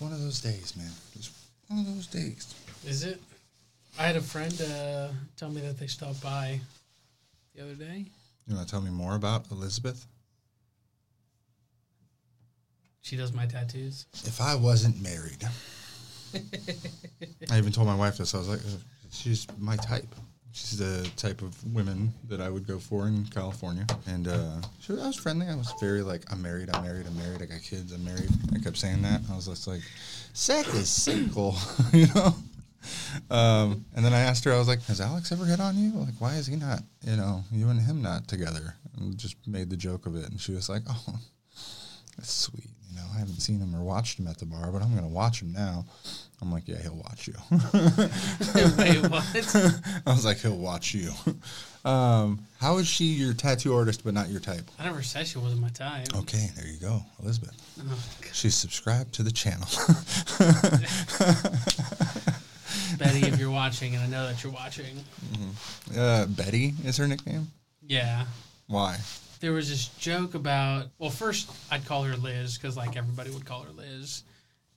One of those days, man. Just one of those days. Is it? I had a friend uh, tell me that they stopped by the other day. You want to tell me more about Elizabeth? She does my tattoos. If I wasn't married, I even told my wife this. I was like, uh, she's my type. She's the type of women that I would go for in California. And uh, she was, I was friendly. I was very like, I'm married, I'm married, I'm married. I got kids, I'm married. I kept saying that. I was just like, Seth is single, you know? Um, and then I asked her, I was like, has Alex ever hit on you? Like, why is he not, you know, you and him not together? And just made the joke of it. And she was like, oh, that's sweet. You know, I haven't seen him or watched him at the bar, but I'm going to watch him now. I'm like, yeah, he'll watch you. Wait, what? I was like, he'll watch you. Um, how is she your tattoo artist but not your type? I never said she wasn't my type. Okay, there you go, Elizabeth. Oh, She's subscribed to the channel. Betty, if you're watching, and I know that you're watching. uh, Betty is her nickname. Yeah. Why? There was this joke about, well, first I'd call her Liz because like everybody would call her Liz.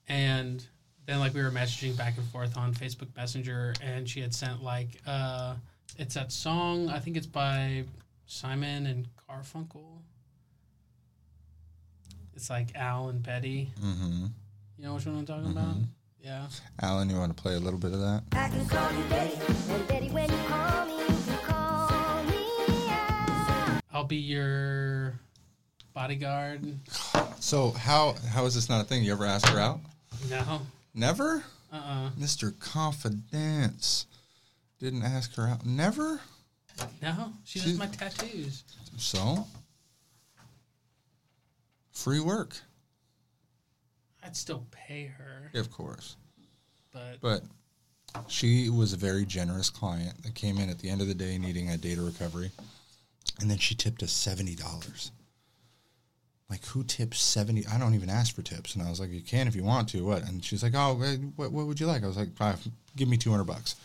And then like we were messaging back and forth on Facebook Messenger and she had sent like, uh, it's that song, I think it's by Simon and Garfunkel. It's like Al and Betty. Mm-hmm. You know which one I'm talking about? Yeah. Alan, you want to play a little bit of that? I can call you Betty, and Betty, when you call me, you call me out. I'll be your bodyguard. So how how is this not a thing? You ever asked her out? No. Never, Uh uh Mister Confidence. Didn't ask her out. Never. No. She She- does my tattoos. So free work, I'd still pay her, of course. but But she was a very generous client that came in at the end of the day needing a data recovery. And then she tipped us $70. Like, who tips 70 I don't even ask for tips. And I was like, you can if you want to. What? And she's like, oh, what, what would you like? I was like, "Ah, give me 200 bucks.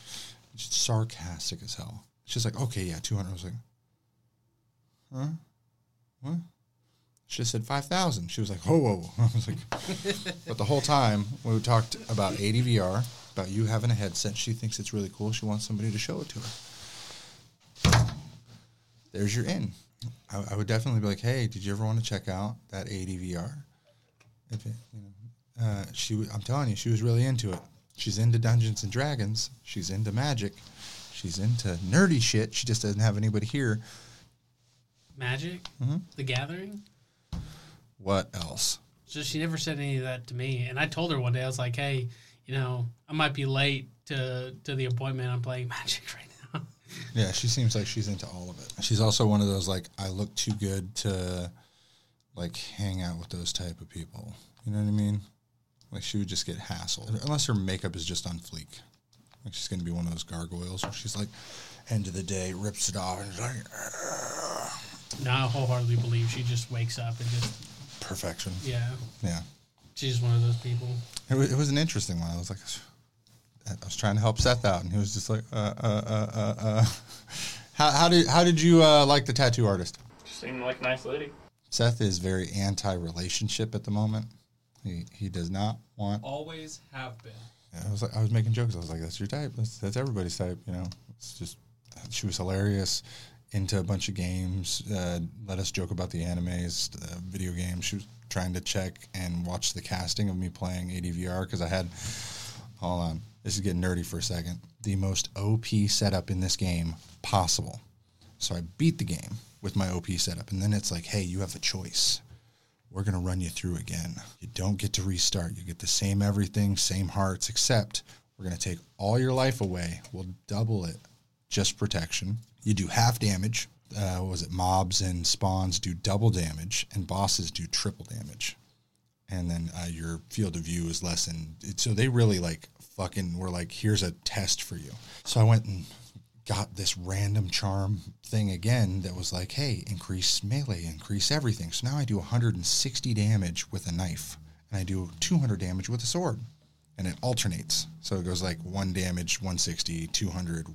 She's sarcastic as hell. She's like, okay, yeah, 200. I was like, huh? What? She just said 5,000. She was like, whoa, whoa. I was like, but the whole time we talked about ADVR, about you having a headset. She thinks it's really cool. She wants somebody to show it to her. There's your in. I, I would definitely be like, hey, did you ever want to check out that ADVR? If it, you know, uh, she, w- I'm telling you, she was really into it. She's into Dungeons and Dragons. She's into magic. She's into nerdy shit. She just doesn't have anybody here. Magic, Mm-hmm. The Gathering. What else? So she never said any of that to me, and I told her one day I was like, "Hey, you know, I might be late to to the appointment. I'm playing Magic right now." Yeah, she seems like she's into all of it. She's also one of those like I look too good to like hang out with those type of people. You know what I mean? Like she would just get hassled unless her makeup is just on fleek. Like she's gonna be one of those gargoyles where she's like, end of the day, rips it off and is like now I wholeheartedly believe she just wakes up and just perfection. yeah, Yeah, she's one of those people. it was, it was an interesting one. I was like, I was trying to help Seth out, and he was just like, uh, uh, uh, uh, uh. How, how did how did you uh, like the tattoo artist? Seemed like a nice lady. Seth is very anti-relationship at the moment. He he does not want. Always have been. I was like, I was making jokes. I was like, "That's your type. That's that's everybody's type." You know, it's just she was hilarious, into a bunch of games. Uh, let us joke about the animes, uh, video games. She was trying to check and watch the casting of me playing ADVR because I had. Hold on, this is getting nerdy for a second. The most OP setup in this game possible. So I beat the game with my OP setup, and then it's like, hey, you have a choice. We're gonna run you through again. You don't get to restart. You get the same everything, same hearts, except we're gonna take all your life away. We'll double it, just protection. You do half damage. Uh, what was it mobs and spawns do double damage, and bosses do triple damage and then uh, your field of view is lessened. So they really like fucking were like, here's a test for you. So I went and got this random charm thing again that was like, hey, increase melee, increase everything. So now I do 160 damage with a knife, and I do 200 damage with a sword, and it alternates. So it goes like one damage, 160, 200,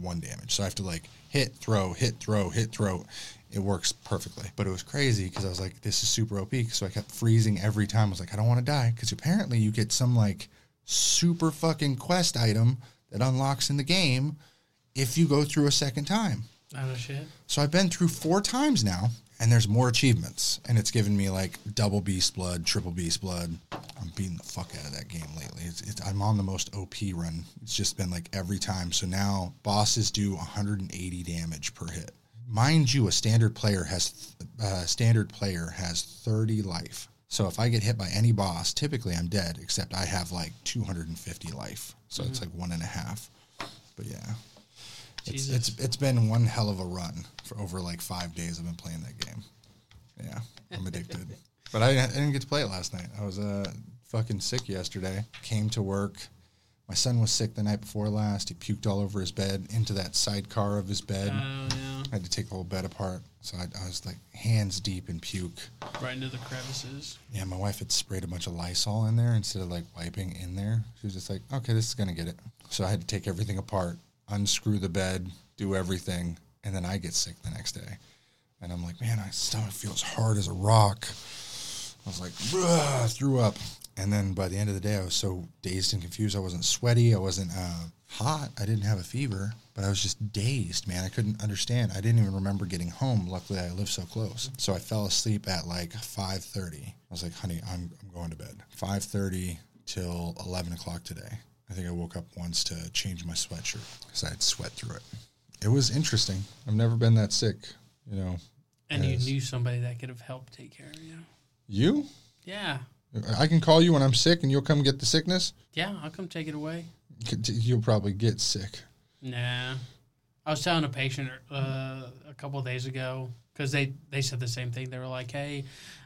one damage. So I have to like hit, throw, hit, throw, hit, throw it works perfectly. But it was crazy because I was like, this is super OP. So I kept freezing every time. I was like, I don't want to die because apparently you get some like super fucking quest item that unlocks in the game if you go through a second time. I know shit. So I've been through four times now, and there's more achievements, and it's given me like double beast blood, triple beast blood. I'm beating the fuck out of that game lately. It's, it's, I'm on the most OP run. It's just been like every time. So now bosses do 180 damage per hit. Mind you, a standard player has uh, standard player has 30 life. So if I get hit by any boss, typically I'm dead, except I have like 250 life. So it's like one and a half. But yeah. It's, Jesus. it's it's been one hell of a run for over like five days. I've been playing that game. Yeah, I'm addicted. but I, I didn't get to play it last night. I was uh, fucking sick yesterday. Came to work. My son was sick the night before last. He puked all over his bed into that sidecar of his bed. Oh yeah, I had to take the whole bed apart. So I, I was like hands deep in puke. right into the crevices. Yeah, my wife had sprayed a bunch of Lysol in there instead of like wiping in there. She was just like, okay, this is going to get it. So I had to take everything apart, unscrew the bed, do everything, and then I get sick the next day. And I'm like, man, my stomach feels hard as a rock. I was like, threw up. And then by the end of the day, I was so dazed and confused. I wasn't sweaty. I wasn't uh, hot. I didn't have a fever, but I was just dazed, man. I couldn't understand. I didn't even remember getting home. Luckily, I live so close. So I fell asleep at like 5.30. I was like, honey, I'm, I'm going to bed. 5.30 till 11 o'clock today. I think I woke up once to change my sweatshirt because I had sweat through it. It was interesting. I've never been that sick, you know. And you knew somebody that could have helped take care of you. You? Yeah, I can call you when I'm sick and you'll come get the sickness. yeah. I'll come take it away. You'll probably get sick. Nah, I was telling a patient uh, a couple days ago because they they said the same thing. They were like, "Hey,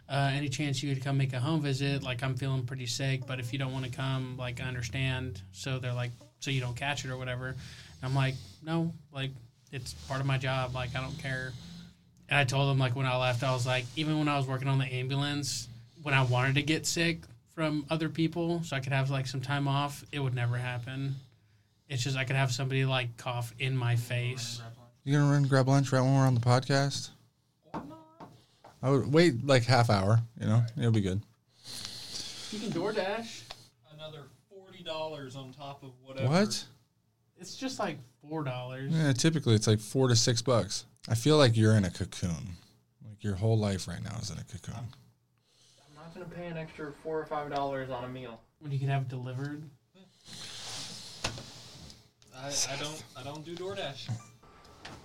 uh, any chance you could come make a home visit? Like, I'm feeling pretty sick, but if you don't want to come, like, I understand." So they're like, "So you don't catch it or whatever?" And I'm like, "No, like, it's part of my job. Like, I don't care." And I told them like when I left, I was like, even when I was working on the ambulance, when I wanted to get sick from other people, so I could have like some time off, it would never happen. It's just I could have somebody like cough in my face. You gonna run and grab lunch right when we're on the podcast? I would wait like half hour. You know, it'll be good. You can DoorDash. another forty dollars on top of whatever. What? It's just like four dollars. Yeah, typically it's like four to six bucks. I feel like you're in a cocoon. Like your whole life right now is in a cocoon. I'm not gonna pay an extra four or five dollars on a meal. When you can have it delivered. I, I don't I don't do DoorDash.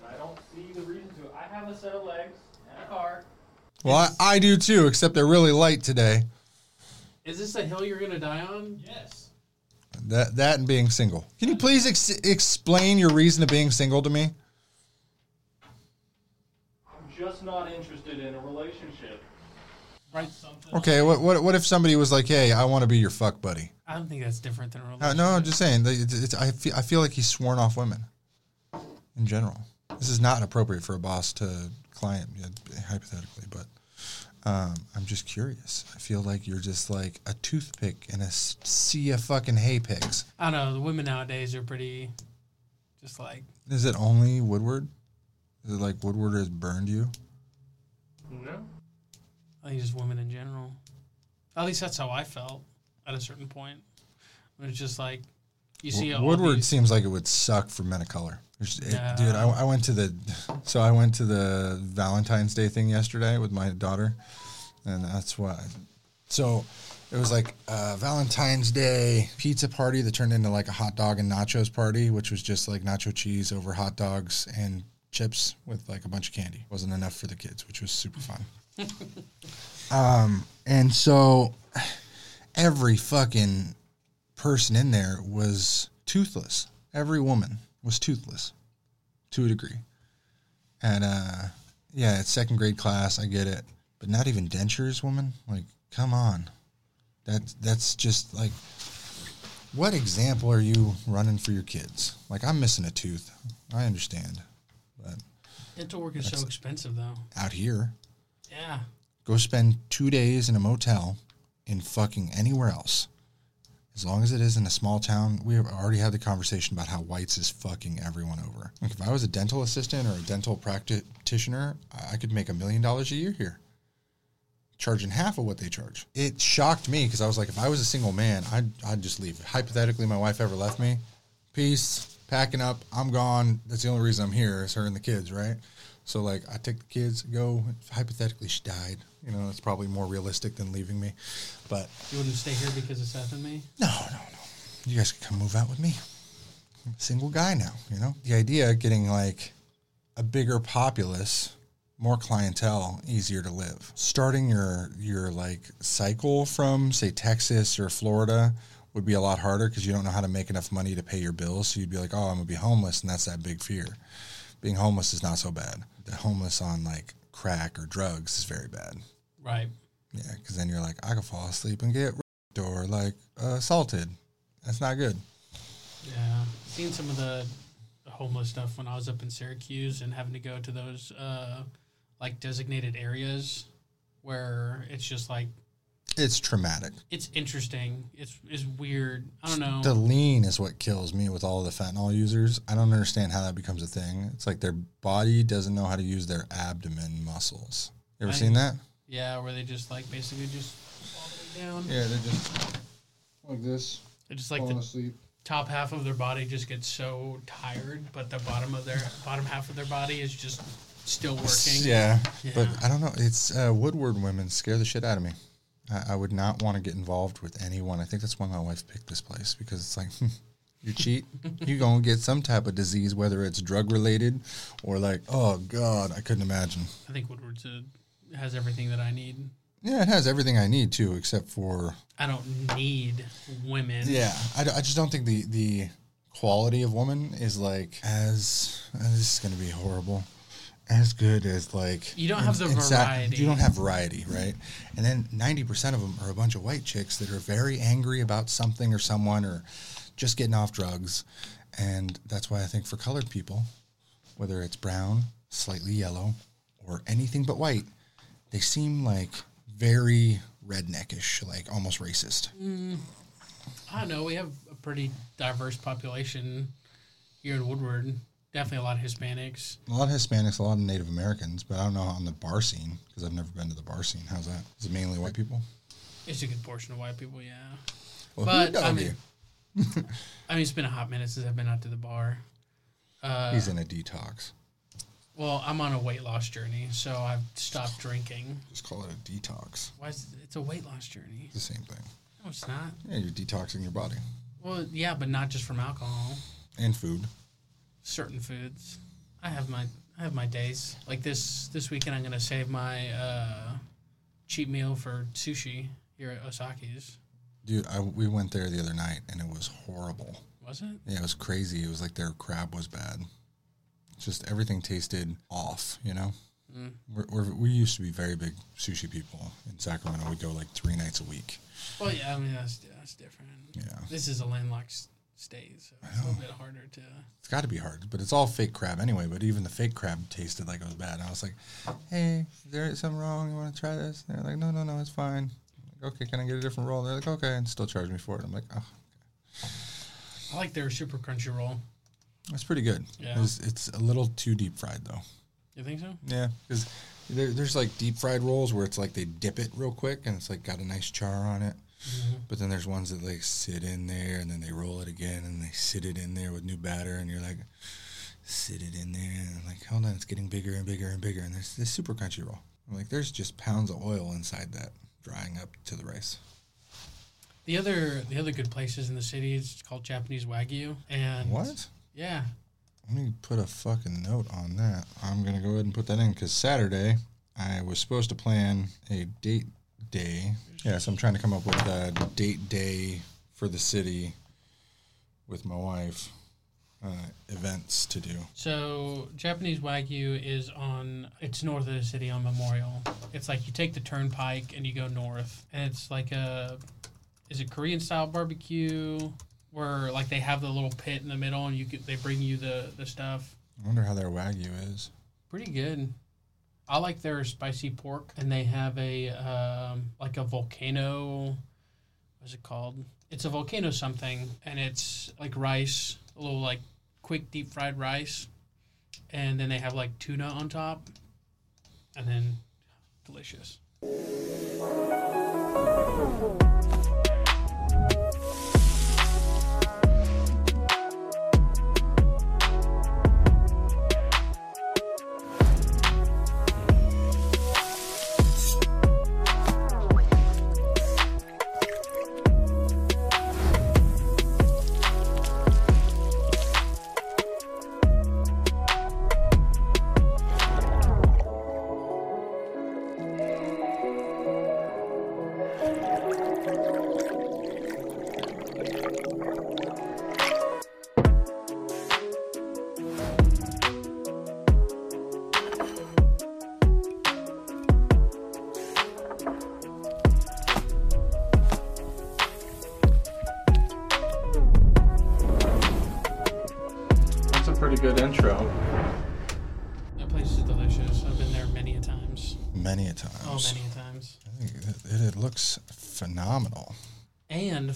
I don't see the reason to. I have a set of legs and a car. Well, I, I do too, except they're really light today. Is this a hill you're gonna die on? Yes. That that and being single. Can you please ex- explain your reason of being single to me? I'm just not interested in a relationship. Right. Something Okay, what what what if somebody was like, "Hey, I want to be your fuck buddy"? I don't think that's different than a Uh, relationship. no, I'm just saying. that It's, it's, I feel I feel like he's sworn off women. In general, this is not appropriate for a boss to client, yeah, hypothetically. But um, I'm just curious. I feel like you're just like a toothpick in a s- sea of fucking hay picks. I don't know. The women nowadays are pretty, just like Is it only Woodward? Is it like Woodward has burned you? No. I think just women in general. At least that's how I felt at a certain point. It was just like you see Woodward these- seems like it would suck for men of color. It- Yeah. dude, I, I went to the so I went to the Valentine's Day thing yesterday with my daughter, and that's why. So it was like a Valentine's Day pizza party that turned into like a hot dog and nachos party, which was just like nacho cheese over hot dogs and chips with like a bunch of candy. Wasn't enough for the kids, which was super fun. um, and so every fucking person in there was toothless. Every woman was toothless to a degree. And uh yeah, it's second grade class, I get it. But not even dentures, woman? Like, come on. That that's just like what example are you running for your kids? Like I'm missing a tooth. I understand. But dental work is so expensive though. out here, Yeah. go spend two days in a motel in fucking anywhere else. As long as it is in a small town, we have already had the conversation about how whites is fucking everyone over. Like if I was a dental assistant or a dental practitioner, I could make a million dollars a year here, charging half of what they charge. It shocked me because I was like, if I was a single man, I'd I'd just leave. Hypothetically, my wife ever left me, peace, packing up, I'm gone. That's the only reason I'm here is her and the kids, right? So like, I take the kids, go. Hypothetically, she died. You know, it's probably more realistic than leaving me, but. You wouldn't stay here because of Seth and me? No, no, no. You guys can come move out with me. I'm a single guy now, you know? The idea of getting like a bigger populace, more clientele, easier to live. Starting your your like cycle from say Texas or Florida would be a lot harder because you don't know how to make enough money to pay your bills. So you'd be like, oh, I'm gonna be homeless, and that's that big fear. Being homeless is not so bad. The homeless on like crack or drugs is very bad. Right. Yeah, because then you're like, I could fall asleep and get raped or like uh, assaulted. That's not good. Yeah. Seen some of the homeless stuff when I was up in Syracuse and having to go to those uh, like designated areas where it's just like It's traumatic. it's interesting. It's it's weird. I don't know. The lean is what kills me with all the fentanyl users. I don't understand how that becomes a thing. It's like their body doesn't know how to use their abdomen muscles. You ever I- seen that? yeah, where they just like basically just down. Yeah, they're just like this, They're just like the asleep. top half of their body just gets so tired, but the bottom of their bottom half of their body is just still working. Yeah, but I don't know. It's uh, Woodward women scare the shit out of me. I, I would not want to get involved with anyone. I think that's why my wife picked this place because it's like you cheat, you're gonna get some type of disease, whether it's drug related or like, oh god, I couldn't imagine. I think Woodward's a, has everything that I need. Yeah, it has everything I need too, except for I don't need women. yeah. I just don't think the the quality of woman is like as this is gonna be horrible. As good as like You don't have the sa- variety. you don't have variety, right? And then ninety percent of them are a bunch of white chicks that are very angry about something or someone or just getting off drugs, and that's why I think for colored people, whether it's brown, slightly yellow, or anything but white, they seem like very redneckish, like almost racist. Mm. I don't know. We have a pretty diverse population here in Woodward. Definitely a lot of Hispanics. A lot of Hispanics, a lot of Native Americans, but I don't know on the bar scene because I've never been to the bar scene. How's that? Is it mainly white people? It's a good portion of white people, yeah. Well, But, who I mean, I mean, it's been a hot minute since I've been out to the bar. Uh, He's in a detox. well, I'm on a weight loss journey, so I've stopped drinking. Just call it a detox. Why is it, it's a weight loss journey? It's the same thing. No, it's not. Yeah, you're detoxing your body Well, yeah, but not just from alcohol. and food. Certain foods. I have my I have my days. Like this this weekend, I'm gonna save my uh, cheap meal for sushi here at Osaki's. Dude, I, we went there the other night and it was horrible. Was it? Yeah, it was crazy. It was like their crab was bad. Just everything tasted off, you know? Mm. We're, we're, we used to be very big sushi people in Sacramento. We go like three nights a week. Well, yeah. I mean, that's that's different. Yeah. This is a landlocked s- state, so it's a little bit harder to. It's got to be hard, but it's all fake crab anyway. But even the fake crab tasted like it was bad. And I was like, "Hey, is there something wrong? You want to try this?" And they're like, "No, no, no, it's fine." I'm like, okay, can I get a different roll? They're like, "Okay," and still charge me for it. I'm like, "Oh, I like their super crunchy roll. that's pretty good." Yeah. It's, it's a little too deep fried though. You think so? Yeah, because there, there's like deep fried rolls where it's like they dip it real quick and it's like got a nice char on it. Mm-hmm. But then there's ones that like sit in there and then they roll it again and they sit it in there with new batter and you're like, sit it in there and I'm like, hold on, it's getting bigger and bigger and bigger and there's this super crunchy roll. I'm like, there's just pounds of oil inside that drying up to the rice. The other the other good places in the city is called Japanese Wagyu. And What? Yeah. Let me put a fucking note on that. I'm gonna go ahead and put that in because Saturday I was supposed to plan a date day. Yeah, so I'm trying to come up with a date day for the city with my wife. Uh, events to do. So Japanese Wagyu is on. It's north of the city on Memorial. It's like you take the turnpike and you go north, and it's like a. Is it Korean style barbecue? Where like they have the little pit in the middle, and you get, they bring you the the stuff. I wonder how their wagyu is. Pretty good. I like their spicy pork, and they have a um, like a volcano. What's it called? it's a volcano something, and it's like rice, a little like quick deep fried rice, and then they have like tuna on top, and then delicious.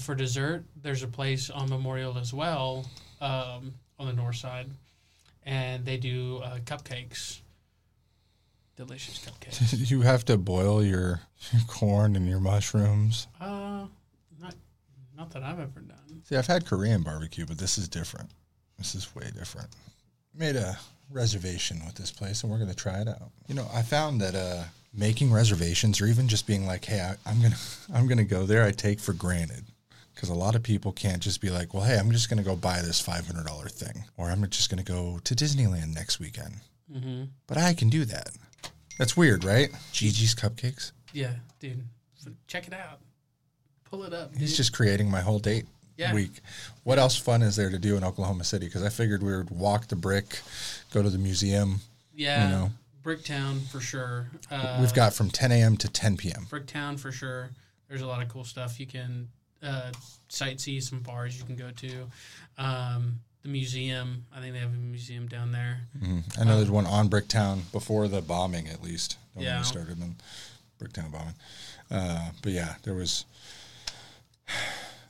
For dessert, there's a place on Memorial as well, um, on the north side, and they do uh, cupcakes. Delicious cupcakes. you have to boil your, your corn and your mushrooms. uh, not, not that I've ever done. See, I've had Korean barbecue, but this is different. This is way different. Made a reservation with this place, and we're going to try it out. You know, I found that uh, making reservations, or even just being like, "Hey, I, I'm gonna, I'm gonna go there," I take for granted because a lot of people can't just be like, "Well, hey, I'm just going to go buy this five hundred dollar thing," or "I'm just going to go to Disneyland next weekend." Mm-hmm. But I can do that. That's weird, right? Gigi's Cupcakes. Yeah, dude. Check it out. Pull it up. He's just creating my whole date Yeah. week. What else fun is there to do in Oklahoma City? Because I figured we would walk the brick, go to the museum. yeah. you know. Bricktown for sure. Uh, We've got from 10 a.m. to 10 p.m. Bricktown for sure. There's a lot of cool stuff you can uh, sightsee. Some bars you can go to. Um, the museum. I think they have a museum down there. Mhm. I know there's one on Bricktown before the bombing, at least. When Yeah. we started in Bricktown bombing. Uh, but yeah, there was.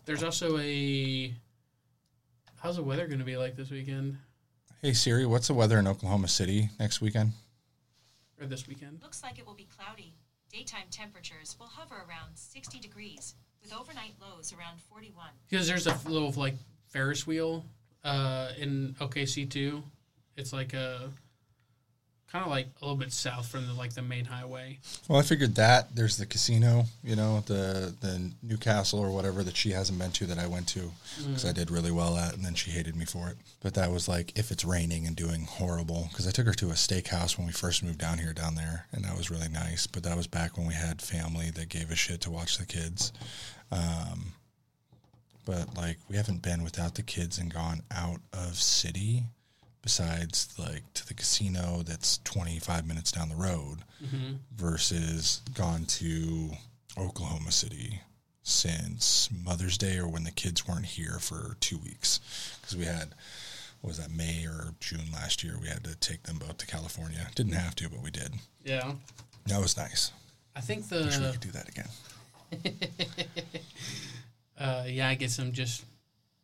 There's also a. How's the weather going to be like this weekend Hey Siri, what's the weather in Oklahoma City next weekend? or this weekend? Looks like it will be cloudy. Daytime temperatures will hover around 60 degrees, with overnight lows around 41. Because there's a little like Ferris wheel uh, in OKC too. It's like a kind of like a little bit south from the like the main highway. Well, I figured that there's the casino, you know, the the Newcastle or whatever that she hasn't been to that I went to because I did really well at, and then she hated me for it. But that was like if it's raining and doing horrible because I took her to a steakhouse when we first moved down here down there, and that was really nice. But that was back when we had family that gave a shit to watch the kids. Um, but like we haven't been without the kids and gone out of city besides like to the casino that's 25 minutes down the road versus gone to Oklahoma City since Mother's Day or when the kids weren't here for two weeks. Because we had what was that May or June last year we had to take them both to California. Didn't have to but we did. Yeah, that was nice. I think wish we could do that again. Uh, yeah I get some just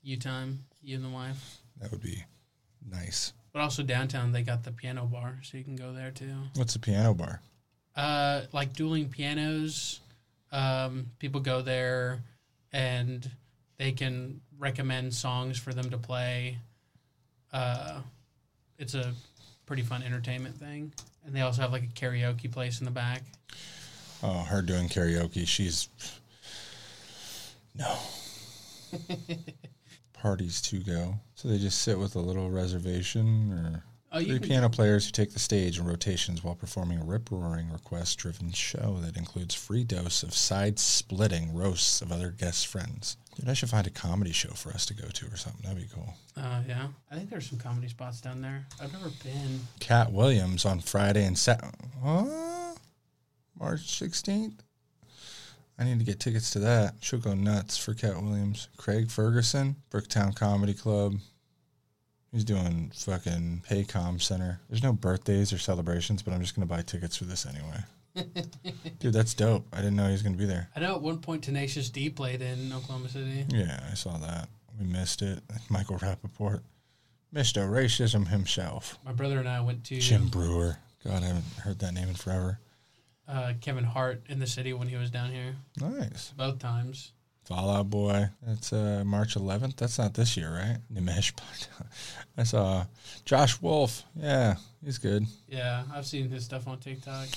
you time you and the wife. that would be nice But also downtown they got the piano bar, so you can go there too. what's the piano bar Uh, like dueling pianos. Um, people go there and they can recommend songs for them to play. Uh, it's a pretty fun entertainment thing. And they also have like a karaoke place in the back. oh her doing karaoke she's no parties to go so they just sit with a little reservation or Oh, you Three piano players who take the stage in rotations while performing a rip roaring request driven show that includes free dose of side splitting roasts of other guest friends. Dude, I should find a comedy show for us to go to or something. That'd be cool. uh, yeah. I think there's some comedy spots down there. I've never been. Katt Williams on Friday and Saturday. Huh? March 16th? I need to get tickets to that. She'll go nuts for Katt Williams. Craig Ferguson, Bricktown Comedy Club. He's doing fucking Paycom Center. There's no birthdays or celebrations, but I'm just going to buy tickets for this anyway. Dude, that's dope. I didn't know he was going to be there. I know at one point Tenacious D played in Oklahoma City. Yeah, I saw that. We missed it. Michael Rapaport. Mr. Racism himself. My brother and I went to Jim Breuer. God, I haven't heard that name in forever. Uh, Kevin Hart in the city when he was down here Nice. both times. Fall Out Boy. That's uh, March 11th. That's not this year, right? Nimesh. I saw Josh Wolf. Yeah, he's good. Yeah, I've seen his stuff on TikTok.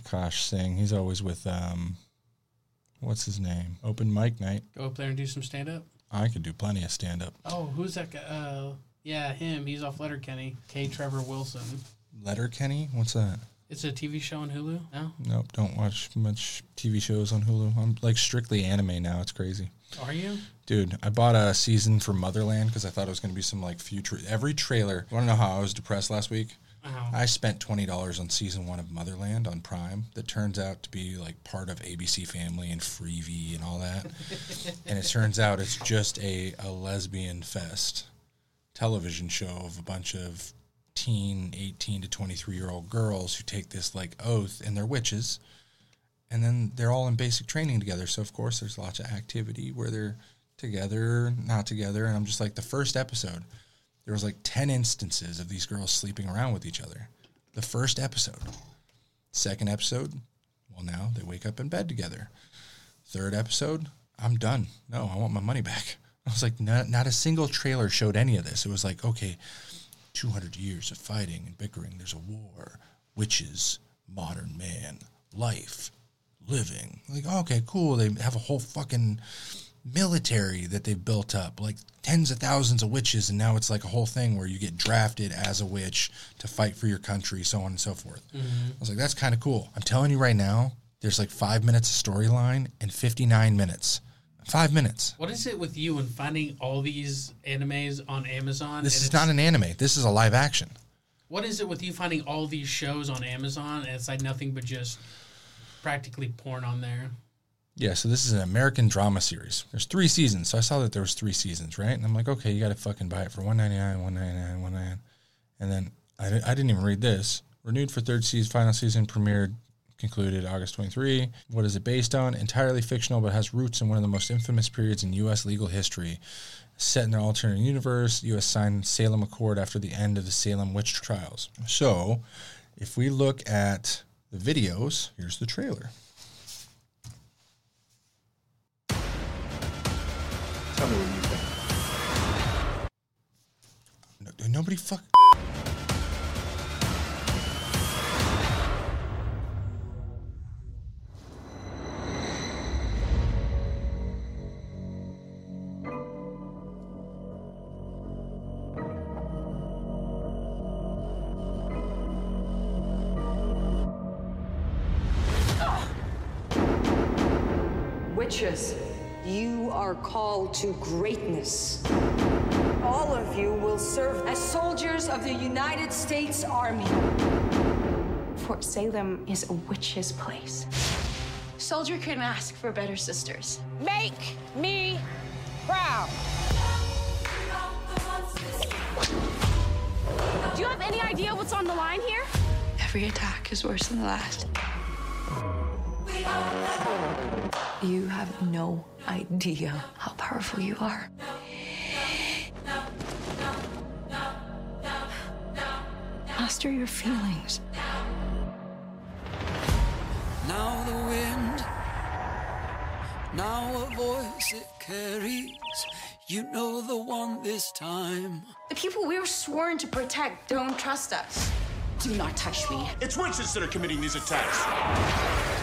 Akash Singh. He's always with um, what's his name? Open mic night. Go up there and do some stand up. I could do plenty of stand up. Oh, who's that guy? Uh, yeah, him. He's off Letterkenny. K. Trevor Wilson. Letter Kenny. What's that? It's a TV show on Hulu. No, Nope. Don't watch much TV shows on Hulu. I'm like strictly anime now. It's crazy. are you? Dude, I bought a season for Motherland because I thought it was going to be some like future. Every trailer. You want to know how I was depressed last week? Wow. I spent twenty dollars on season one of Motherland on Prime. That turns out to be like part of ABC Family and Freevee and all that. and it turns out it's just a, a lesbian fest television show of a bunch of teen, eighteen to twenty three year old girls who take this like oath and they're witches. And then they're all in basic training together. So of course there's lots of activity where they're together, not together. And I'm just like the first episode there was like 10 instances of these girls sleeping around with each other the first episode second episode well now they wake up in bed together third episode i'm done no i want my money back i was like not, not a single trailer showed any of this it was like okay 200 years of fighting and bickering there's a war witches modern man life living like okay cool they have a whole fucking military that they've built up, like tens of thousands of witches, and now it's like a whole thing where you get drafted as a witch to fight for your country, so on and so forth. Mm-hmm. I was like, that's kind of cool. I'm telling you right now, there's like five minutes of storyline and 59 minutes. Five minutes. What is it with you and finding all these animes on Amazon? This is not an anime. This is a live action. What is it with you finding all these shows on Amazon and it's like nothing but just practically porn on there? Yeah, so this is an American drama series. There's three seasons, so I saw that there was three seasons, right? And I'm like, okay, you got to fucking buy it for 199, 199, 199. And then I, I didn't even read this. Renewed for third season, final season premiered, concluded August 23. What is it based on? Entirely fictional, but has roots in one of the most infamous periods in U.S. legal history. Set in an alternate universe, U.S. signed Salem Accord after the end of the Salem witch trials. So, if we look at the videos, here's the trailer. Tell me what you think. No, nobody fuck. Witches, you are called to greatness. All of you will serve as soldiers of the United States Army. Fort Salem is a witch's place. Soldier couldn't ask for better sisters. Make me proud. Do you have any idea what's on the line here? Every attack is worse than the last. You have no idea how powerful you are. Master your feelings. Now the wind, now a voice it carries. You know the one this time. The people we were sworn to protect don't trust us. Do not touch me. It's witches that are committing these attacks.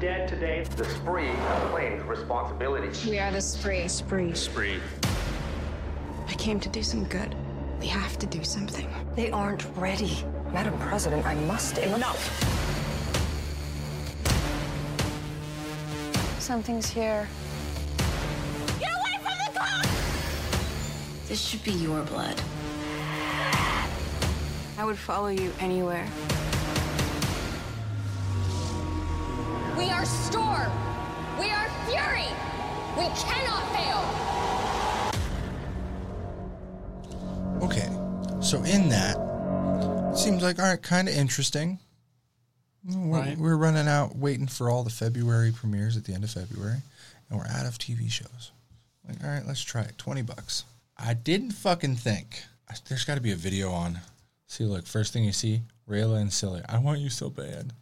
Dead today. The spree claims responsibility. We are the spree. Spree. Spree. I came to do some good. We have to do something. They aren't ready. Madam President, I must. Enough. Something's here. Get away from the clock! This should be your blood. I would follow you anywhere. We are Storm. We are Fury. We cannot fail. Okay, so in that, seems like all right, kind of interesting. We're, Right. we're running out, waiting for all the February premieres at the end of February, and we're out of TV shows. Like, all right, let's try it. Twenty bucks. I didn't fucking think. There's got to be a video on. See, look, first thing you see, Raelle and Scylla. I want you so bad,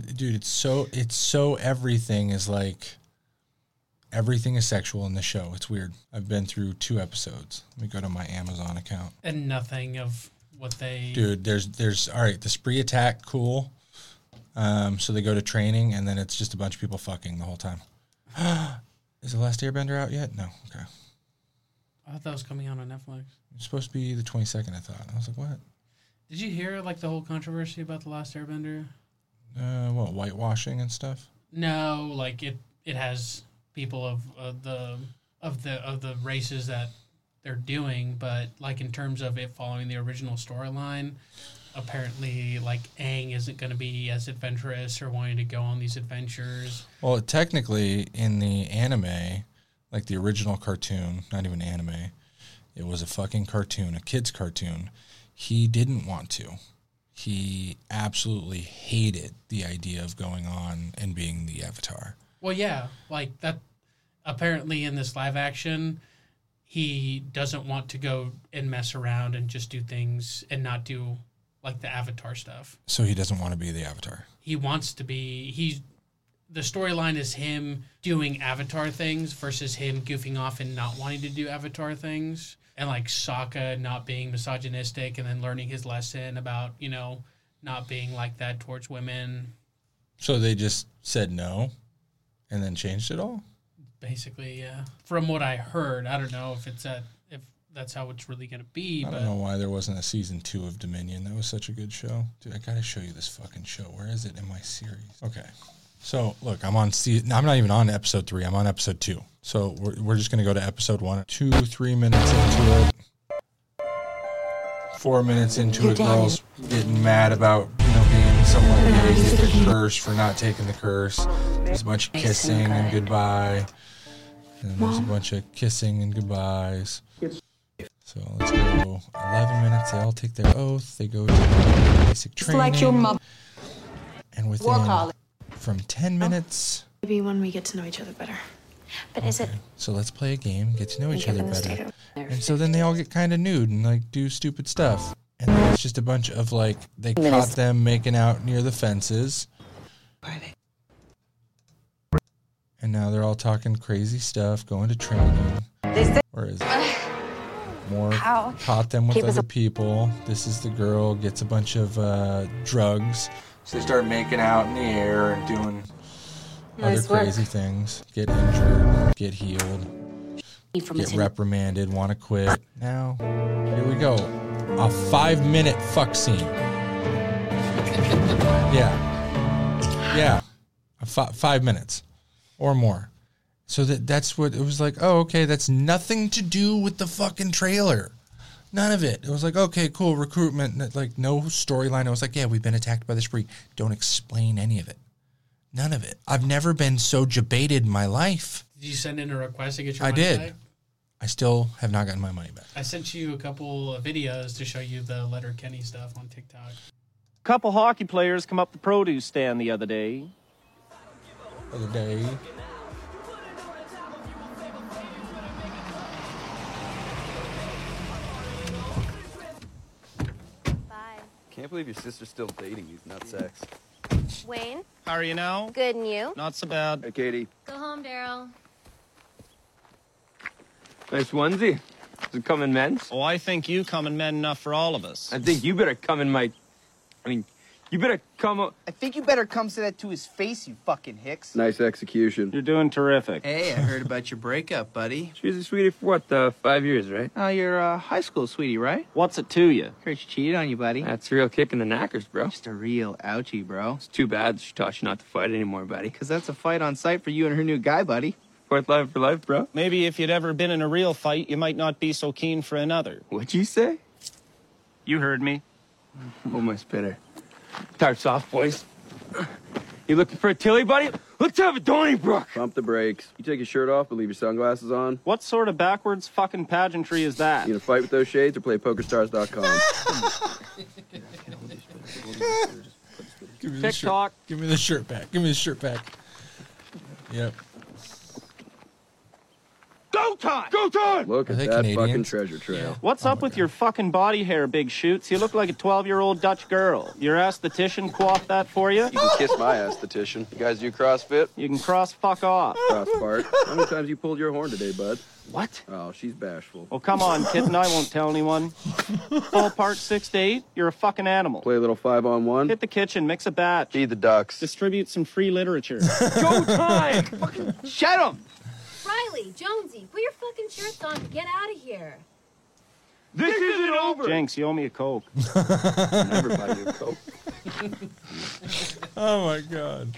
dude. It's so it's so everything is like everything is sexual in the show. It's weird. I've been through two episodes. Let me go to my Amazon account. and nothing of what they Dude, there's there's all right, the spree attack, cool. Um, so they go to training and then it's just a bunch of people fucking the whole time. Is the last airbender out yet? No. Okay. I thought that was coming out on Netflix. It's supposed to be the twenty second, I thought. I was like, what? Did you hear like the whole controversy about the Last Airbender? Uh what, whitewashing and stuff? No, like it it has people of uh, the of the of the races that they're doing, but like in terms of it following the original storyline, apparently like Aang isn't going to be as adventurous or wanting to go on these adventures. Well, technically, in the anime, like the original cartoon, not even anime, it was a fucking cartoon, a kid's cartoon. He didn't want to. He absolutely hated the idea of going on and being the Avatar. Well, yeah, like that. Apparently, in this live action, he doesn't want to go and mess around and just do things and not do like the Avatar stuff. So he doesn't want to be the Avatar. he wants to be he's the storyline is him doing avatar things versus him goofing off and not wanting to do avatar things and like Sokka not being misogynistic and then learning his lesson about you know not being like that towards women So they just said no and then changed it all? basically yeah from what i heard i don't know if it's that if that's how it's really going to be I don't know why there wasn't a season two of Dominion. That was such a good show. Dude, I gotta show you this fucking show. Where is it in my series? Okay. So look, I'm on season. I'm not even on episode three. I'm on episode two. So we're, we're just gonna go to episode one. Two, three minutes into it. Four minutes into it, girls getting mad about you know being somewhat gay, getting cursed for not taking the curse. There's a bunch of kissing and goodbye. And there's a bunch of kissing and goodbyes. So let's go. 11 minutes. They all take their oath. They go to basic training. It's training. like your mom. And within Workaholic. From 10 minutes. Maybe when we get to know each other better. But is it So let's play a game, get to know each other given the state better. And so then they all get kind of nude and like do stupid stuff. And then it's just a bunch of like they caught them making out near the fences. And now they're all talking crazy stuff, going to training. Where is it? More How? caught them with Keep us other people. This is the girl gets a bunch of uh, drugs. So they start making out in the air and doing Nice other work. crazy things. Get injured, get healed, from get reprimanded, want to quit. Now, here we go. A five minute fuck scene. Yeah. Yeah. A fi- five minutes or more. So that that's what it was like. Oh, okay, that's nothing to do with the fucking trailer. None of it. It was like, okay, cool, recruitment, like no storyline. I was like, yeah, we've been attacked by the spree. Don't explain any of it. None of it. I've never been so debated in my life. did you send in a request to get your I money did. back? I did. I still have not gotten my money back. i sent you a couple of videos to show you the letterkenny stuff on tiktok A Couple hockey players come up the produce stand the other day. The other day. Can't believe your sister's still dating you, not sex. Wayne, How are you now? good and you? Not so bad. Hey, Katy. Go home, Daryl. Nice onesie. Does it come in men's? Oh, I think you come in men enough for all of us. I think you better come in my. I mean, you better come up. I think you better come say that to his face, you fucking hicks. Nice execution. You're doing terrific. Hey, I heard about your breakup, buddy. She was a sweetie for what, uh, five years, right? Oh, you're a high school sweetie, right? What's it to you? Heard she cheated on you, buddy. That's a real kick in the knackers, bro. Just a real ouchie, bro. It's too bad she taught you not to fight anymore, buddy. Because that's a fight on sight for you and her new guy, buddy. Fourth life for life, bro. Maybe if you'd ever been in a real fight, you might not be so keen for another. What'd you say? You heard me. Almost my spitter. Tarts off, boys. You looking for a Tilly, buddy? Let's have a Donnybrook. Pump the brakes. You take your shirt off, but leave your sunglasses on. What sort of backwards fucking pageantry is that? You gonna fight with those shades or play PokerStars.com? Give me the shirt. TikTok. Give me the shirt back. Give me the shirt back. Yep. Go time! Go time! Look at they that fucking treasure trail. What's up with your fucking body hair, Big Shoots? You look like a 12 year old Dutch girl. Your esthetician coiffed that for you? You can kiss my esthetician. You guys do CrossFit? You can cross fuck off. Cross part. How many times you pulled your horn today, bud? What? Oh, she's bashful. Oh, come on, kitten. I won't tell anyone. Full part six to eight. You're a fucking animal. Play a little five on one. Hit the kitchen, mix a batch. Feed the ducks. Distribute some free literature. Go time! fucking Shut him! Riley, Jonesy, put your fucking shirts on. Get out of here. This isn't over. Jenks, you owe me a Coke. Never buy you a Coke. Oh my god.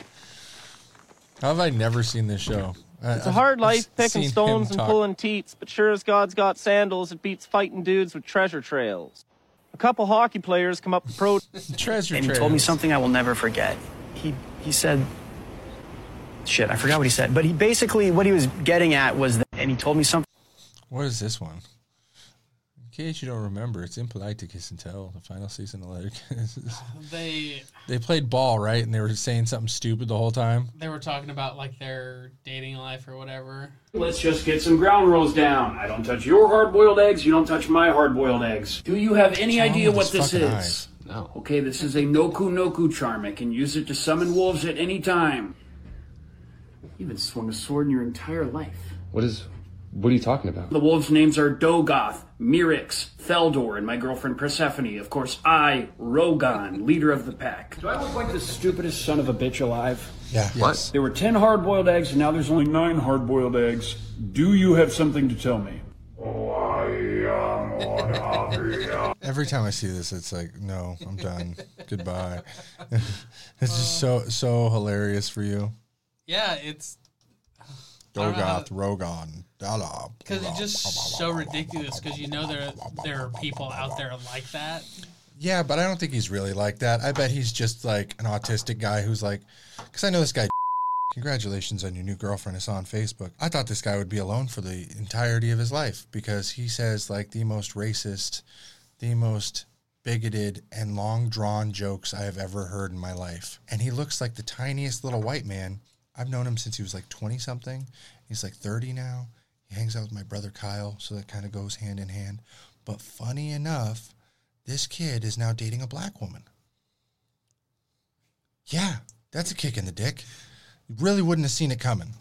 How have I never seen this show? It's a hard life picking stones and pulling teats, but sure as God's got sandals, it beats fighting dudes with treasure trails. A couple hockey players come up the pro. treasure trails. and he told me something I will never forget. He he said, "Shit, I forgot what he said." But he basically what he was getting at was that, and he told me something. What is this one? In case you don't remember, it's impolite to kiss and tell. The final season of Letterkiss. They they played ball, right? And they were saying something stupid the whole time. they were talking about like their dating life or whatever. Let's just get some ground rules down. I don't touch your hard boiled eggs, you don't touch my hard boiled eggs. Do you have any What's idea what this is? eyes? No. Okay, this is a Noku Noku charm. I can use it to summon wolves at any time. You haven't swung a sword in your entire life. What is. What are you talking about? The wolves' names are Dogoth, Mirix, Feldor, and my girlfriend Persephone. Of course, I, Rogan, leader of the pack. Do I look like the stupidest son of a bitch alive? Yeah. What? There were 10 hard boiled eggs, and now there's only 9 hard boiled eggs. Do you have something to tell me? Every time I see this, it's like, no, I'm done. Goodbye. it's just so so hilarious for you. Yeah, it's I don't know Dogoth, Rogon, Dala. because it's just so ridiculous. Because you know there there are people out there like that. Yeah, but I don't think he's really like that. I bet he's just like an autistic guy who's like, because I know this guy. Congratulations on your new girlfriend. It's on Facebook. I thought this guy would be alone for the entirety of his life because he says like the most racist, the most bigoted, and long drawn jokes I have ever heard in my life. And he looks like the tiniest little white man. I've known him since he was like 20 something. He's like 30 now. He hangs out with my brother Kyle, so that kind of goes hand in hand. But funny enough, this kid is now dating a black woman. Yeah, that's a kick in the dick. You really wouldn't have seen it coming.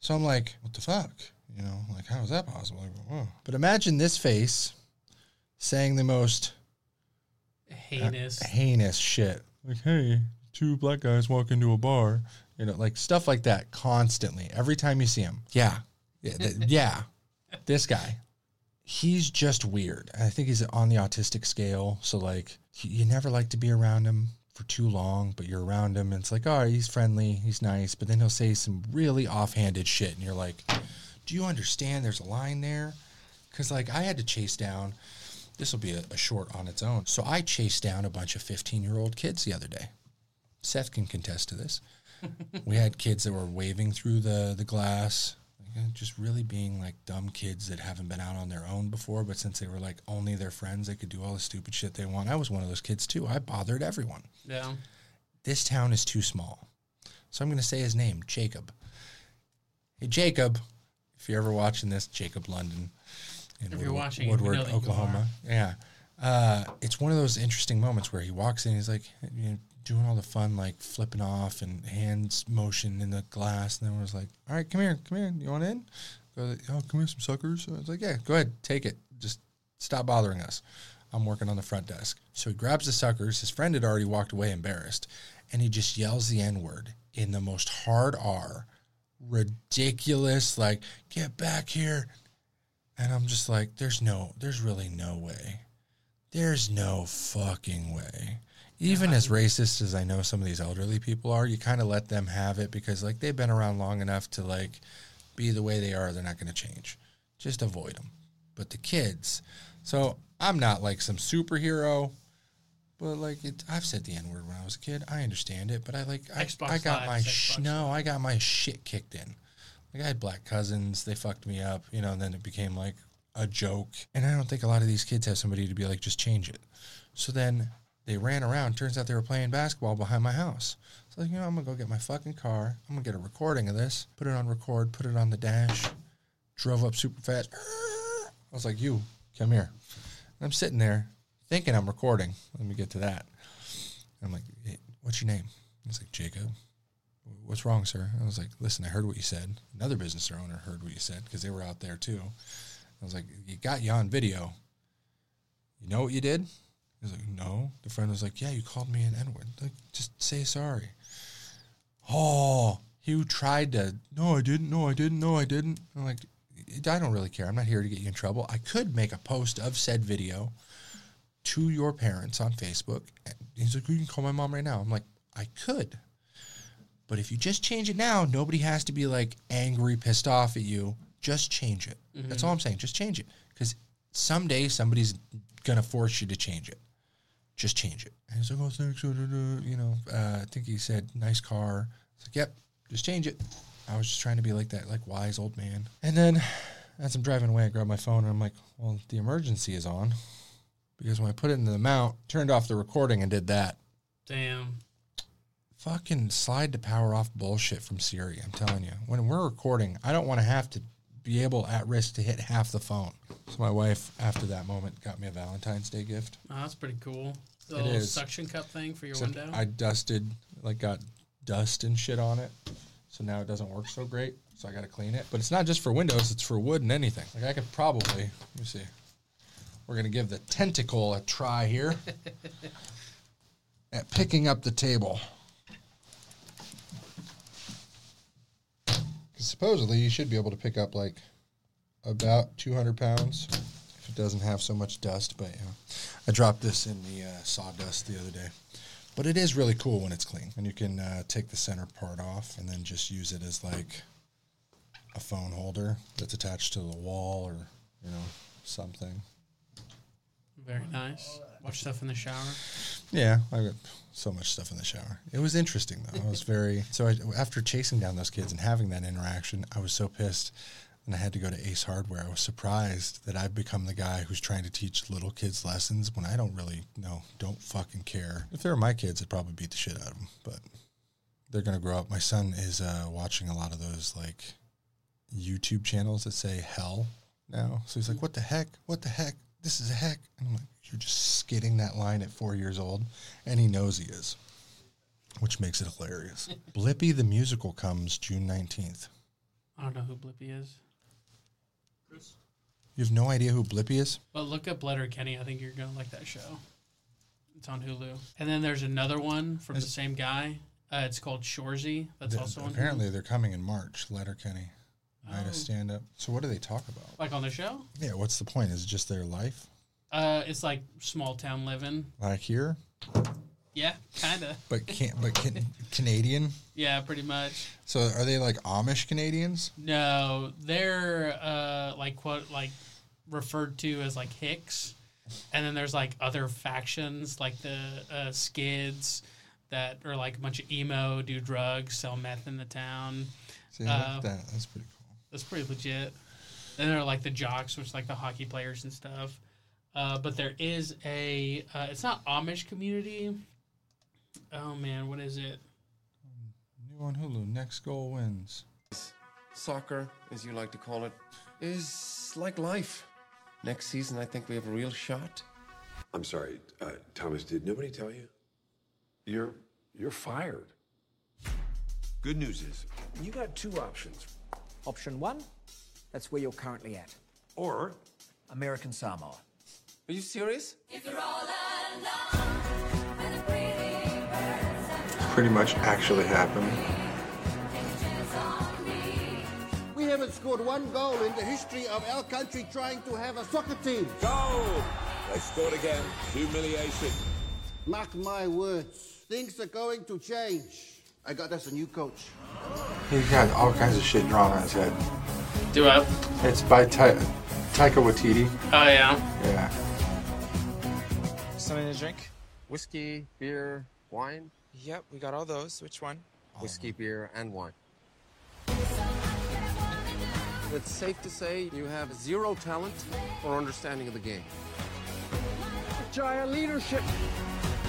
So I'm like, what the fuck? You know, like, how is that possible? Like, whoa. But imagine this face saying the most Heinous. heinous shit. Like, hey, two black guys walk into a bar. You know, like stuff like that constantly. Every time you see him. Yeah. Yeah. th- yeah. This guy. He's just weird. I think he's on the autistic scale. So, like, you you never like to be around him for too long, but you're around him and it's like, oh, he's friendly, he's nice. But then he'll say some really offhanded shit. And you're like, do you understand there's a line there? Because, like, I had to chase down this will be a, a short on its own. So I chased down a bunch of 15 year old kids the other day. Seth can contest to this. We had kids that were waving through the, the glass, like, uh, just really being like dumb kids that haven't been out on their own before. But since they were like only their friends, they could do all the stupid shit they want. I was one of those kids too. I bothered everyone. Yeah. This town is too small. So I'm going to say his name, Jacob. Hey, Jacob, if you're ever watching this, Jacob London in If you're Woodward, watching it, we Woodward Oklahoma. Yeah. Uh, it's one of those interesting moments where he walks in, he's like, you know, doing all the fun, like flipping off and hands motion in the glass. And then I was like, all right, come here, come here. You want in? Go, oh, come here, some suckers. I was like, yeah, go ahead, take it. Just stop bothering us. I'm working on the front desk. So he grabs the suckers. His friend had already walked away embarrassed. And he just yells the N word in the most hard R, ridiculous, like, get back here. And I'm just like, there's no, there's really no way. There's no fucking way. Even as racist as I know some of these elderly people are, you kind of let them have it because like they've been around long enough to like be the way they are. They're not going to change. Just avoid them. But the kids, so I'm not like some superhero, But like it, I've said the N word when I was a kid. I understand it, but I like I, I got Live my sh- no, I got my shit kicked in. Like I had black cousins, they fucked me up, you know. And then it became like a joke, and I don't think a lot of these kids have somebody to be like, just change it. So then they ran around. Turns out they were playing basketball behind my house. So you know, I'm gonna go get my fucking car. I'm gonna get a recording of this, put it on record, put it on the dash. Drove up super fast. I was like, you come here. And I'm sitting there thinking I'm recording. Let me get to that. I'm like, hey, what's your name? He's like, Jacob. What's wrong, sir? I was like, listen, I heard what you said. Another business owner heard what you said because they were out there too. I was like, you got you on video. You know what you did? He was like, no. The friend was like, yeah, you called me an N-word. Like, just say sorry. Oh, he tried to, no, I didn't. No, I didn't. No, I didn't. I'm like, I don't really care. I'm not here to get you in trouble. I could make a post of said video to your parents on Facebook. And he's like, you can call my mom right now. I'm like, I could. But if you just change it now, nobody has to be like angry, pissed off at you. Just change it. That's Mhm. all I'm saying. Just change it. Because someday somebody's going to force you to change it. Just change it. And he's like, oh, thanks. uh, da, da," You know, uh, I think he said, nice car. It's like, yep, just change it. I was just trying to be like that, like wise old man. And then as I'm driving away, I grab my phone and I'm like, well, the emergency is on. Because when I put it into the mount, turned off the recording and did that. Damn. Fucking slide to power off bullshit from Siri. I'm telling you. When we're recording, I don't want to have to be able at risk to hit half the phone. So my wife, after that moment, got me a Valentine's Day gift. Oh, that's pretty cool. The It little is. suction cup thing for your Except window. I dusted, like, got dust and shit on it. So now it doesn't work so great. So I got to clean it. But it's not just for windows, it's for wood and anything. Like, I could probably, let me see. We're to give the tentacle a try here at picking up the table. Supposedly you should be able to pick up like about 200 pounds if it doesn't have so much dust. But yeah, I dropped this in the uh, sawdust the other day. But it is really cool when it's clean, and you can uh, take the center part off and then just use it as like a phone holder that's attached to the wall or you know something. Very nice. Watch stuff in the shower. Yeah, I got so much stuff in the shower. It was interesting though. I was very so I, after chasing down those kids and having that interaction, I was so pissed, and I had to go to Ace Hardware. I was surprised that I've become the guy who's trying to teach little kids lessons when I don't really know, don't fucking care. If they were my kids, I'd probably beat the shit out of them, but they're gonna grow up. My son is uh, watching a lot of those like YouTube channels that say hell now. So he's like, "What the heck? What the heck? This is a heck." And I'm like, "You're just skidding that line at four years old," and he knows he is, which makes it hilarious. Blippi the musical comes June nineteenth. I don't know who Blippi is. Chris? You have no idea who Blippi is? But look up Letterkenny. I think you're gonna like that show. It's on Hulu. And then there's another one from the same guy. Uh, it's called Shoresy. That's Th- also on apparently Hulu. they're coming in March. Letterkenny, night Oh. of stand up. So what do they talk about? Like on the show. Yeah, what's the point? Is it just their life? Uh, it's like small town living. Like here, Yeah, kind of. but can't but can, Canadian. Yeah, pretty much. So are they like Amish Canadians? No, they're uh like quote like referred to as like Hicks, and then there's like other factions like the uh, Skids that are like a bunch of emo, do drugs, sell meth in the town. See, I Uh, like that. That's pretty cool. That's pretty legit. Then there are like the jocks, which like the hockey players and stuff. Uh, but there is a uh, it's not Amish community. Oh man, what is it? New on Hulu. Next goal wins. Soccer, as you like to call it, is like life. Next season, I think we have a real shot. I'm sorry, uh, Thomas. Did nobody tell you? You're you're fired. Good news is you got two options. Option one, that's where you're currently at. Or American Samoa. Are you serious? Pretty much actually happened. We haven't scored one goal in the history of our country trying to have a soccer team. Goal! They scored again. Humiliation. Mark my words, things are going to change. I got us a new coach. He's got all kinds of shit drawn on his head. Do I? It's by Ta- Taika Waititi. Oh yeah. Yeah. Something to drink? Whiskey, beer, wine? Yep, we got all those. Which one? Whiskey, beer, and wine. It's safe to say you have zero talent or understanding of the game. Giant leadership.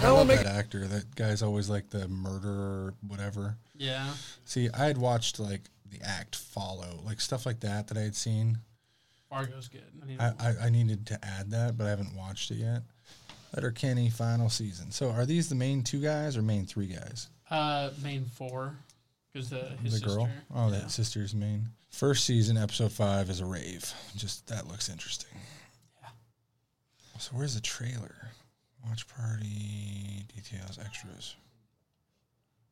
I love that actor. That guy's always like the murderer, whatever. Yeah. See, I had watched like the act follow, like stuff like that that I had seen. Fargo's good. I need I, I, I needed to add that, but I haven't watched it yet. Letterkenny final season. So are these the main two guys or main three guys? Uh, main four, because the his the girl. sister. Oh, that sister's main. First season, episode five is a rave. Just that looks interesting. Yeah. So where's the trailer? Watch party details, extras.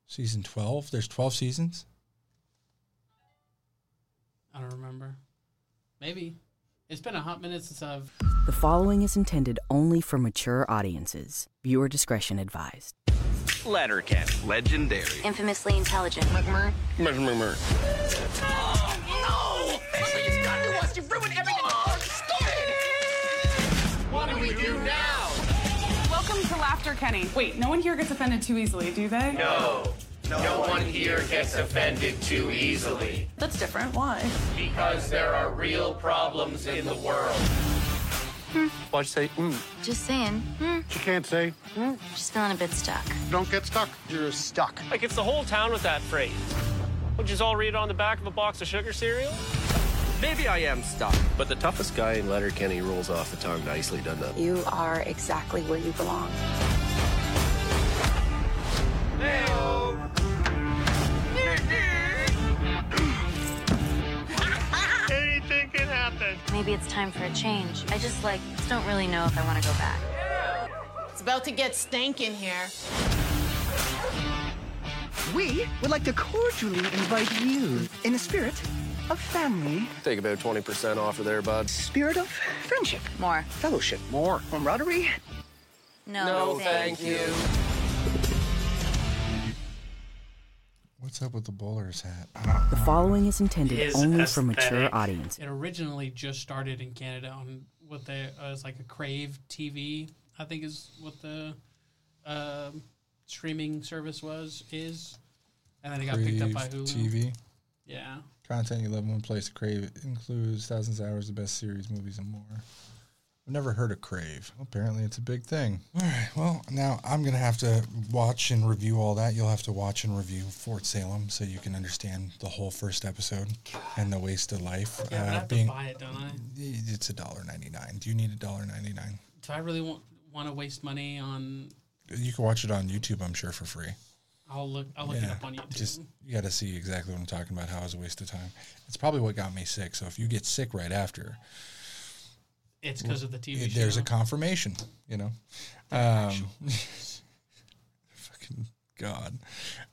Season twelve. There's twelve seasons. I don't remember. Maybe. It's been a hot minute since I've. The following is intended only for mature audiences. Viewer discretion advised. Letterkenny. Legendary. Infamously intelligent. McMurray. McMurray. To Letterkenny. Wait, no one here gets offended too easily, do they? No. No one here gets offended too easily. That's different. Why? Because there are real problems in the world. Why'd you say, mm? Just saying. Hmm. You can't say. Hmm? Just feeling a bit stuck. Don't get stuck. You're stuck. Like it's the whole town with that phrase. Would you just all read it on the back of a box of sugar cereal? Maybe I am stuck, but the toughest guy in Letterkenny rolls off the tongue nicely, doesn't it? You are exactly where you belong. Anything can happen. Maybe it's time for a change. I just like don't really know if I want to go back. It's about to get stank in here. We would like to cordially invite you in the spirit of family, Take about 20% off of there, bud. spirit of friendship, More. fellowship, more camaraderie. No, No, thank you. What's up with the bowler's hat? The following is intended His only for mature aesthetic. audiences. It originally just started in Canada on what they uh, it's like a Crave TV, I think is what the um, streaming service was is, and then it got picked up by Crave Hulu. TV. Yeah. Content you love in one place. To crave it includes thousands of hours of best series, movies, and more. I've never heard of Crave. Apparently, it's a big thing. All right. Well, now I'm gonna have to watch and review all that. You'll have to watch and review Fort Salem so you can understand the whole first episode and the waste of life. uh, Yeah, but I have to buy it, don't I? It's a dollar ninety nine. Do you need a dollar ninety nine? Do I really want want to waste money on? You can watch it on YouTube, I'm sure, for free. I'll look. I'll look it up on YouTube. Just you got to see exactly what I'm talking about. How it was a waste of time. It's probably what got me sick. So if you get sick right after, it's because of the TV it- There's a confirmation. You know. Um, fucking God.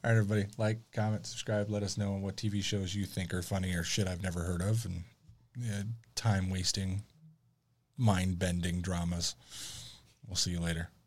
All right, everybody, like, comment, subscribe. Let us know what TV shows you think are funny or shit I've never heard of, and yeah, time wasting, mind bending dramas. We'll see you later. Yeah.